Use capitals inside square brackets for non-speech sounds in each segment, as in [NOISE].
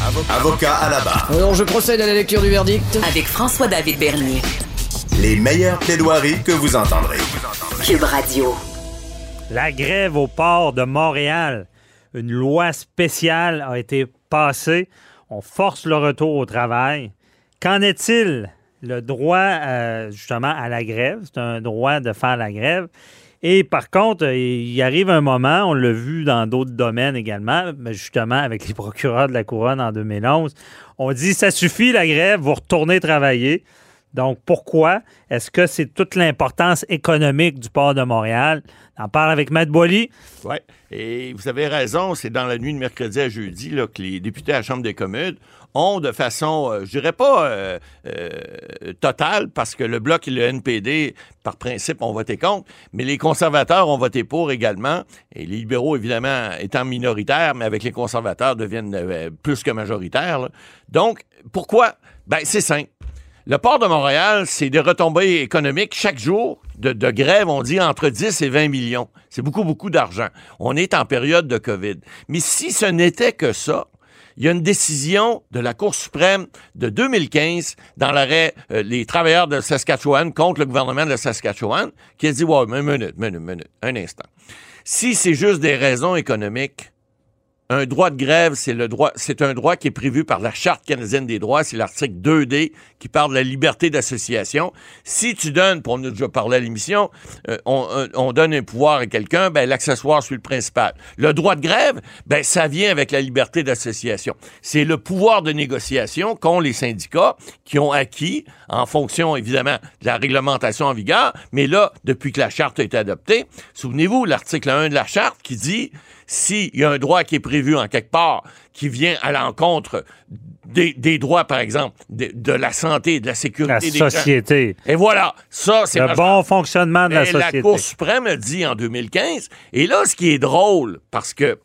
Avocat à la barre. Alors je procède à la lecture du verdict. Avec François-David Bernier. Les meilleures plaidoiries que vous entendrez. Cube Radio. La grève au port de Montréal. Une loi spéciale a été passée. On force le retour au travail. Qu'en est-il? Le droit, euh, justement, à la grève. C'est un droit de faire la grève. Et par contre, euh, il arrive un moment, on l'a vu dans d'autres domaines également, mais justement avec les [LAUGHS] procureurs de la couronne en 2011, on dit ça suffit la grève, vous retournez travailler. Donc pourquoi? Est-ce que c'est toute l'importance économique du port de Montréal? On en parle avec Matt Boily. Oui, et vous avez raison, c'est dans la nuit de mercredi à jeudi là, que les députés à la Chambre des communes ont de façon, euh, je dirais pas euh, euh, totale, parce que le Bloc et le NPD, par principe, ont voté contre, mais les conservateurs ont voté pour également, et les libéraux, évidemment, étant minoritaires, mais avec les conservateurs, deviennent plus que majoritaires. Donc, pourquoi? Ben, c'est simple. Le port de Montréal, c'est des retombées économiques chaque jour de, de grève, on dit entre 10 et 20 millions. C'est beaucoup, beaucoup d'argent. On est en période de COVID. Mais si ce n'était que ça, il y a une décision de la Cour suprême de 2015 dans l'arrêt euh, Les travailleurs de Saskatchewan contre le gouvernement de Saskatchewan qui a dit, mais une minute, minute, minute, un instant. Si c'est juste des raisons économiques, un droit de grève, c'est le droit, c'est un droit qui est prévu par la Charte canadienne des droits, c'est l'article 2D qui parle de la liberté d'association. Si tu donnes, pour nous déjà parlé à l'émission, euh, on, euh, on donne un pouvoir à quelqu'un, ben l'accessoire suit le principal. Le droit de grève, ben ça vient avec la liberté d'association. C'est le pouvoir de négociation qu'ont les syndicats qui ont acquis en fonction évidemment de la réglementation en vigueur, mais là depuis que la charte a été adoptée, souvenez-vous l'article 1 de la charte qui dit s'il y a un droit qui est prévu en quelque part, qui vient à l'encontre des, des droits, par exemple, de, de la santé, de la sécurité La des gens. société. Et voilà, ça, c'est Le bon fonctionnement de la Et la société. Cour suprême a dit en 2015. Et là, ce qui est drôle, parce que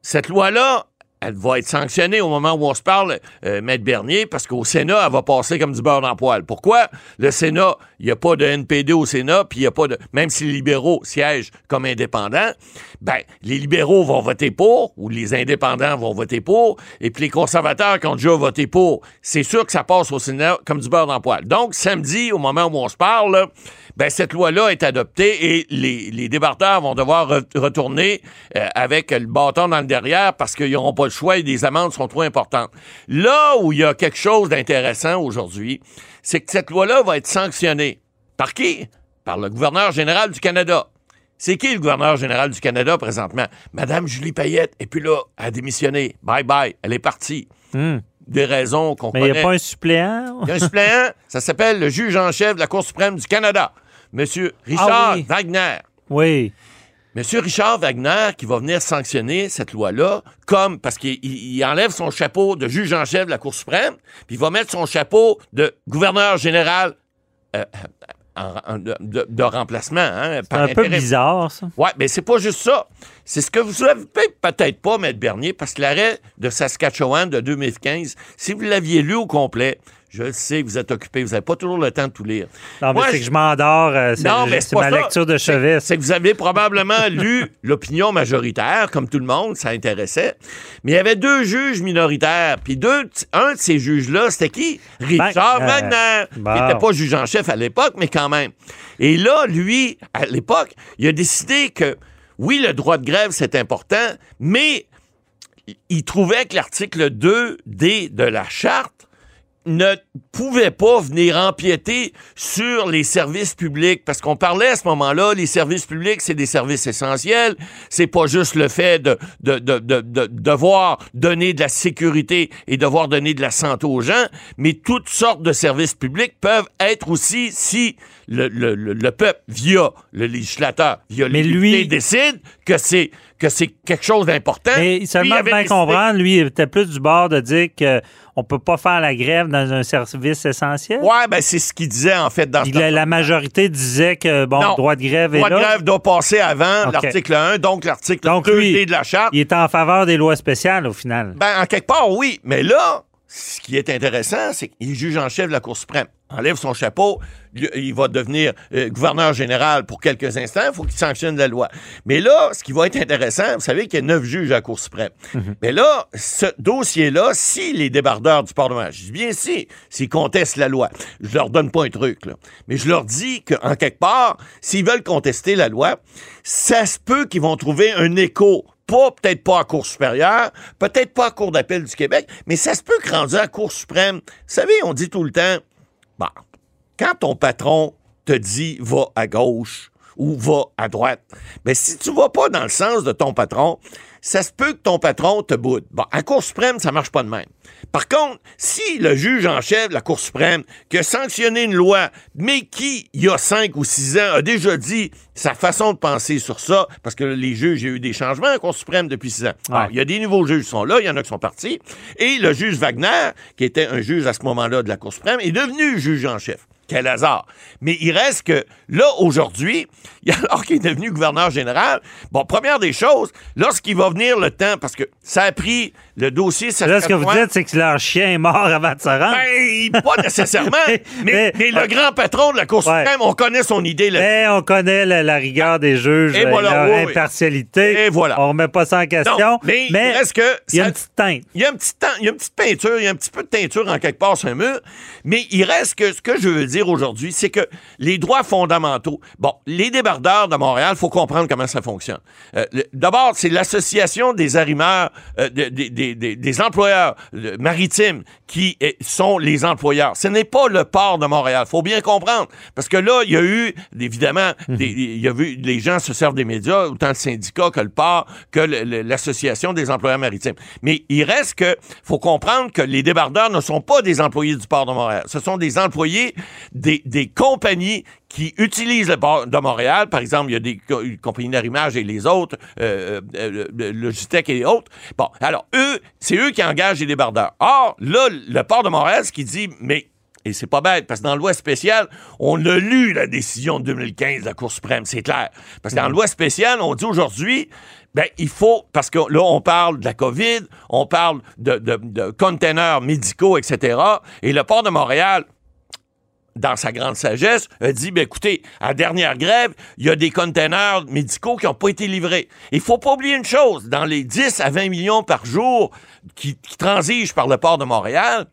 cette loi-là, elle va être sanctionnée au moment où on se parle, euh, Maître Bernier, parce qu'au Sénat, elle va passer comme du beurre dans le poil. Pourquoi? Le Sénat, il n'y a pas de NPD au Sénat, puis il n'y a pas de... Même si les libéraux siègent comme indépendants, ben, les libéraux vont voter pour, ou les indépendants vont voter pour, et puis les conservateurs qui ont déjà voté pour, c'est sûr que ça passe au Sénat comme du beurre dans le poil. Donc, samedi, au moment où on se parle, ben, cette loi-là est adoptée et les, les vont devoir re- retourner euh, avec le bâton dans le derrière parce qu'ils n'auront pas le choix et les amendes sont trop importantes. Là où il y a quelque chose d'intéressant aujourd'hui, c'est que cette loi-là va être sanctionnée. Par qui? Par le gouverneur général du Canada. C'est qui le gouverneur général du Canada présentement? Madame Julie Payette. Et puis là, elle a démissionné. Bye bye. Elle est partie. Hmm. Des raisons qu'on Mais il n'y connaît. a pas un suppléant? Il y a un suppléant, [LAUGHS] ça s'appelle le juge en chef de la Cour suprême du Canada, Monsieur Richard Ah oui. Wagner. Oui. Monsieur Richard Wagner qui va venir sanctionner cette loi-là, comme parce qu'il il- il enlève son chapeau de juge en chef de la Cour suprême, puis il va mettre son chapeau de gouverneur général euh, en- en- de, remplacement. Hein, C'est un peu bizarre, ça. Ouais, mais c'est pas juste ça. C'est ce que vous savez peut-être pas, Maître Bernier, parce que l'arrêt de Saskatchewan de 2015, si vous l'aviez lu au complet, je le sais, vous êtes occupé, vous n'avez pas toujours le temps de tout lire. Non, mais c'est je- que je m'endors. euh, c'est ma ça. lecture de chevet. C'est que vous avez probablement [LAUGHS] lu l'opinion majoritaire, comme tout le monde, ça intéressait. Mais il y avait deux juges minoritaires. Puis deux, un de ces juges-là, c'était qui? Richard Ben, euh, Wagner. bon. Qui n'était pas juge en chef à l'époque, mais quand même. Et là, lui, à l'époque, il a décidé que, oui, le droit de grève, c'est important, mais il trouvait que l'article 2D de la charte ne pouvait pas venir empiéter sur les services publics parce qu'on parlait à ce moment-là, les services publics, c'est des services essentiels. C'est pas juste le fait de, de, de, de, de devoir donner de la sécurité et devoir donner de la santé aux gens, mais toutes sortes de services publics peuvent être aussi si le, le, le, le peuple, via le législateur, via Mais lui- décide que c'est que c'est quelque chose d'important. Il seulement bien comprendre, lui, il était plus du bord de dire qu'on peut pas faire la grève dans un service essentiel. Ouais, ben c'est ce qu'il disait en fait dans Puis ce la, majorité disait que, bon, Non. le droit de grève Le est droit de grève doit passer avant l'article 1, donc l'article Donc, 2 lui, de la charte. Il est en faveur des lois spéciales, au final. Ben, en quelque part, oui. Mais là, ce qui est intéressant, c'est qu'il juge en chef de la Cour suprême. Enlève son chapeau, il va devenir euh, gouverneur général pour quelques instants, il faut qu'il sanctionne la loi. Mais là, ce qui va être intéressant, vous savez qu'il y a neuf juges à la Cour suprême. Mais là, ce dossier-là, si les débardeurs du Parlement, je dis bien si, s'ils contestent la loi, je leur donne pas un truc, là, mais je leur dis qu'en quelque part, s'ils veulent contester la loi, ça se peut qu'ils vont trouver un écho pas peut-être pas à Cour supérieure, peut-être pas à Cour d'appel du Québec, mais ça se peut que rendu à Cour suprême, vous savez, on dit tout le temps, bon, quand ton patron te dit va à gauche ou va à droite, ben si tu vas pas dans le sens de ton patron, ça se peut que ton patron te boude. Bon, à Cour suprême, ça marche pas de même. Par contre, si le juge en chef de la Cour suprême qui a sanctionné une loi, mais qui, il y a cinq ou six ans, a déjà dit sa façon de penser sur ça, parce que les juges, il y a eu des changements à la Cour suprême depuis six ans. Alors, il y a des nouveaux juges qui sont là, il y en a qui sont partis, et le juge Wagner, qui était un juge à ce moment-là de la Cour suprême, est devenu juge en chef. Quel hasard. Mais il reste que là, aujourd'hui, [LAUGHS] alors qu'il est devenu gouverneur général, bon, première des choses, lorsqu'il va venir le temps, parce que ça a pris le dossier... Ça Là, ce que vous dites, c'est que leur chien est mort avant de se rendre. Ben, pas nécessairement, [LAUGHS] mais, Mais- mais le grand patron de la Cour Ouais. suprême, on connaît son idée là Mais on connaît la, la rigueur des juges, Et voilà, leur oui, impartialité. Et voilà. On remet pas ça en question. Non, mais, il reste que... il y a une petite teinte. Il y a un petit temps, il y a une petite peinture, il y a un petit peu de teinture en quelque part sur un mur, mais il reste que ce que je veux dire aujourd'hui, c'est que les droits fondamentaux, bon, les débardeurs de Montréal, faut comprendre comment ça fonctionne. Euh, D'abord, c'est l'association des arrimeurs, euh, de- des- employeurs euh, maritimes qui eh, sont les employeurs. Ce n'est pas le port de Montréal. Faut bien comprendre, parce que là, il y a eu évidemment, des- il y a vu les gens se servent des médias, autant le syndicat que le port, que l'association des employeurs maritimes. Mais il reste que faut comprendre que les débardeurs ne sont pas des employés du port de Montréal. Ce sont des employés des, des compagnies qui utilisent le port de Montréal. Par exemple, il y a des co- compagnies d'arrimage et les autres, euh, euh, euh, Logitech et les autres. Bon, alors eux, c'est eux qui engagent les débardeurs. Or, là, le port de Montréal, ce qui dit, mais et c'est pas bête, parce que dans la loi spéciale, on a lu la décision de 2015 de la Cour suprême, c'est clair. Parce que dans la loi spéciale, on dit aujourd'hui, ben, il faut, parce que là, on parle de la COVID, on parle de, de, de containers médicaux, etc. Et le port de Montréal, dans sa grande sagesse, a dit, ben écoutez, à dernière grève, il y a des containers médicaux qui n'ont pas été livrés. Il faut pas oublier une chose, dans les 10 à 20 millions par jour qui, qui transigent par le port de Montréal,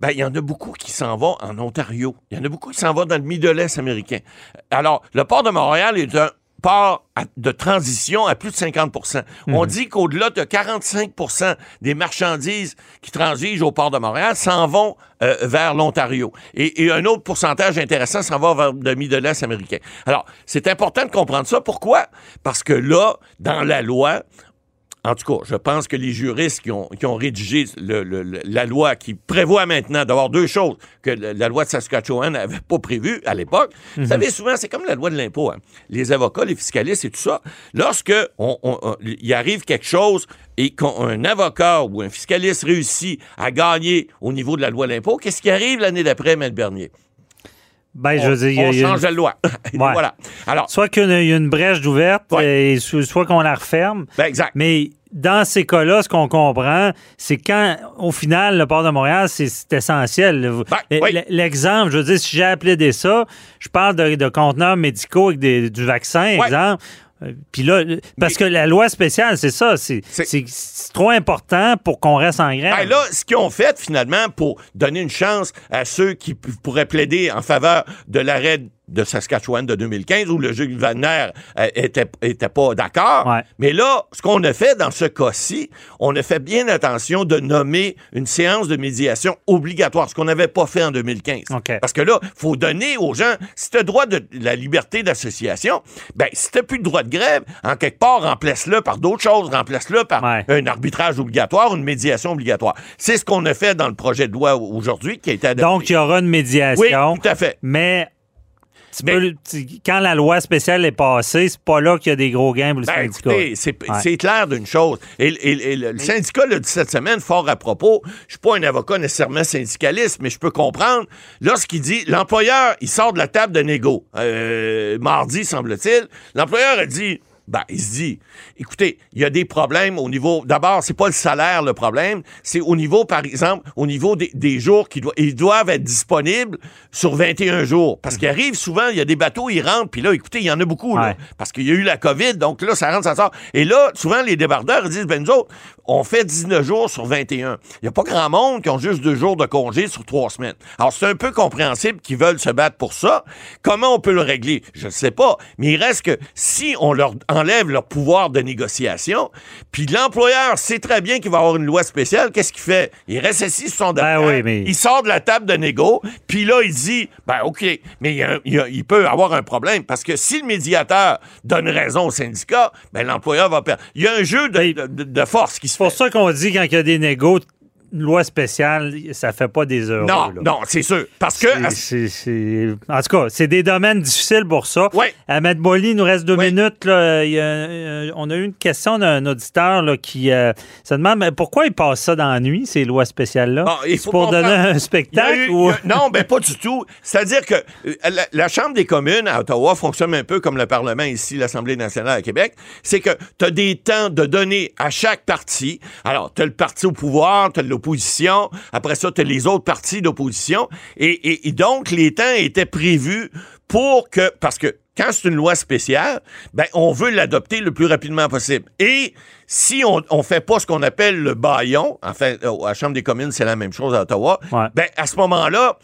ben, il y en a beaucoup qui s'en vont en Ontario. Il y en a beaucoup qui s'en vont dans le Middle-Est américain. Alors, le port de Montréal est un port à- de transition à plus de 50% On dit qu'au-delà de 45% des marchandises qui transigent au port de Montréal s'en vont euh, vers l'Ontario. Et, et un autre pourcentage intéressant s'en va vers le Middle-Est américain. Alors, c'est important de comprendre ça. Pourquoi? Parce que là, dans la loi, en tout cas, je pense que les juristes qui ont, qui ont rédigé le- le- le- la loi qui prévoit maintenant d'avoir deux choses que la loi de Saskatchewan n'avait pas prévues à l'époque. Vous savez, souvent, c'est comme la loi de l'impôt. hein. Les avocats, les fiscalistes et tout ça, lorsque on- on- on- il arrive quelque chose et qu'un avocat ou un fiscaliste réussit à gagner au niveau de la loi de l'impôt, qu'est-ce qui arrive l'année d'après, M. Bernier? Ben, je On, veux dire, on change une- la loi. Ouais. [LAUGHS] Voilà. Alors, soit qu'il y a une brèche d'ouverte, Ouais. soit qu'on la referme. ben, exact. Mais dans ces cas-là, ce qu'on comprend, c'est quand, au final, le port de Montréal, c'est essentiel. Ben, oui. L'exemple, je veux dire, si j'ai appelé des ça, je parle de, de conteneurs médicaux avec des- du vaccin, exemple. Euh, Puis là, parce que la loi spéciale, c'est ça, c'est trop important pour qu'on reste en grève. Ben là, ce qu'ils ont fait finalement pour donner une chance à ceux qui pourraient plaider en faveur de l'arrêt de Saskatchewan de 2015 où le juge Wagner euh, était, était pas d'accord. Ouais. Mais là, ce qu'on a fait dans ce cas-ci, on a fait bien attention de nommer une séance de médiation obligatoire, ce qu'on n'avait pas fait en 2015. OK. Parce que là, faut donner aux gens, si tu as droit de la liberté d'association, ben si tu plus de droit de grève, en quelque part, remplace-le par d'autres choses, remplace-le par Ouais. un arbitrage obligatoire, une médiation obligatoire. C'est ce qu'on a fait dans le projet de loi aujourd'hui qui a été adopté. Donc, il y aura une oui, médiation. tout à fait. Mais, tu Mais- peux- tu- quand la loi spéciale est passée, c'est pas là qu'il y a des gros gains pour le Ben, syndicat. écoutez, c'est Ouais. c'est clair d'une chose. Et, et- et le, le syndicat l'a dit cette semaine, fort à propos, je suis pas un avocat nécessairement syndicaliste, mais je peux comprendre, lorsqu'il dit, l'employeur, il sort de la table de négo, euh, mardi, semble-t-il, l'employeur a dit, Ben, il se dit, écoutez, il y a des problèmes au niveau. D'abord, c'est pas le salaire le problème, c'est au niveau, par exemple, au niveau des, des jours qui doivent, ils doivent être disponibles sur 21 jours. Parce qu'il arrive souvent, il y a des bateaux, ils rentrent, puis là, écoutez, il y en a beaucoup, là, parce qu'il y a eu la COVID, donc là, ça rentre, ça sort. Et là, souvent, les débardeurs, ils disent, ben, nous autres, on fait 19 jours sur 21. Il n'y a pas grand monde qui ont juste deux jours de congé sur trois semaines. Alors, c'est un peu compréhensible qu'ils veulent se battre pour ça. Comment on peut le régler? Je ne sais pas. Mais il reste que si on leur enlève leur pouvoir de négociation, puis l'employeur sait très bien qu'il va avoir une loi spéciale, qu'est-ce qu'il fait? Il reste assis sur son Ben derrière, oui, mais- il sort de la table de négo, puis là, il dit, ben OK, mais il, y a un- il y a- il peut avoir un problème, parce que si le médiateur donne raison au syndicat, ben l'employeur va perdre. Il y a un jeu de, de- de- de force qui se C'est pour fait. ça qu'on dit quand il y a des négos, une loi spéciale, ça fait pas des heures. Non, non, c'est sûr. Parce que... En tout cas, c'est des domaines difficiles pour ça. Ouais. Ahmed Boily, il nous reste deux minutes. là. Il euh, on a eu une question d'un auditeur là, qui euh, se demande mais pourquoi il passe ça dans la nuit, ces lois spéciales-là? Bon, il C'est pour donner un spectacle eu- ou... a- non, ben pas du tout. C'est-à-dire que euh, la, la Chambre des communes à Ottawa fonctionne un peu comme le Parlement ici, l'Assemblée nationale à Québec. C'est que tu as des temps de donner à chaque parti. Alors, tu as le parti au pouvoir, tu as l'opposition. Après ça, tu as les autres partis d'opposition. Et, et- et donc, les temps étaient prévus pour que... Parce que quand c'est une loi spéciale, ben, on veut l'adopter le plus rapidement possible. Et si on ne fait pas ce qu'on appelle le baillon, enfin, euh, à la Chambre des communes, c'est la même chose à Ottawa, Ouais. ben, à ce moment-là,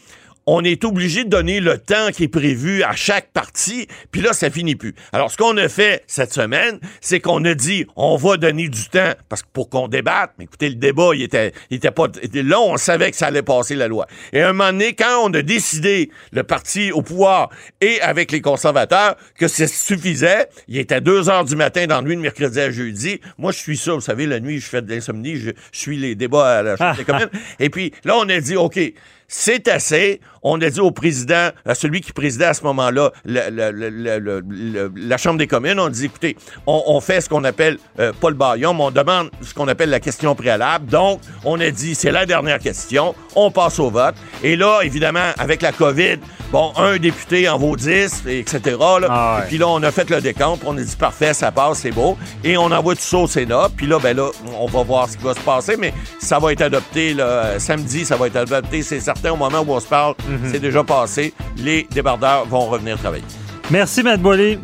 on est obligé de donner le temps qui est prévu à chaque partie, puis là, ça finit plus. Alors, ce qu'on a fait cette semaine, c'est qu'on a dit, on va donner du temps parce que pour qu'on débatte. Mais écoutez, le débat, il était, il était pas. Là, on savait que ça allait passer la loi. Et à un moment donné, quand on a décidé, le parti au pouvoir et avec les conservateurs, que ça suffisait, il était 2 heures du matin dans la nuit de mercredi à jeudi. Moi, je suis ça, vous savez, la nuit, je fais de l'insomnie, je, je suis les débats à la Chambre des communes. Et puis, là, on a dit, OK, c'est assez. On a dit au président, à celui qui présidait à ce moment-là le- la Chambre des communes, on dit, écoutez, on, on fait ce qu'on appelle, euh, pas le baillon, mais on demande ce qu'on appelle la question préalable. Donc, on a dit, c'est la dernière question, on passe au vote. Et là, évidemment, avec la COVID, bon, un député en vaut 10, et etc. là. Ah ouais. Et puis là, on a fait le décompte, on a dit, parfait, ça passe, c'est beau. Et on envoie tout ça au Sénat. Puis là, ben là, on va voir ce qui va se passer, mais ça va être adopté là, samedi, ça va être adopté, c'est certain, au moment où on se parle, c'est déjà passé. Les débardeurs vont revenir travailler. Merci, Matt Boily.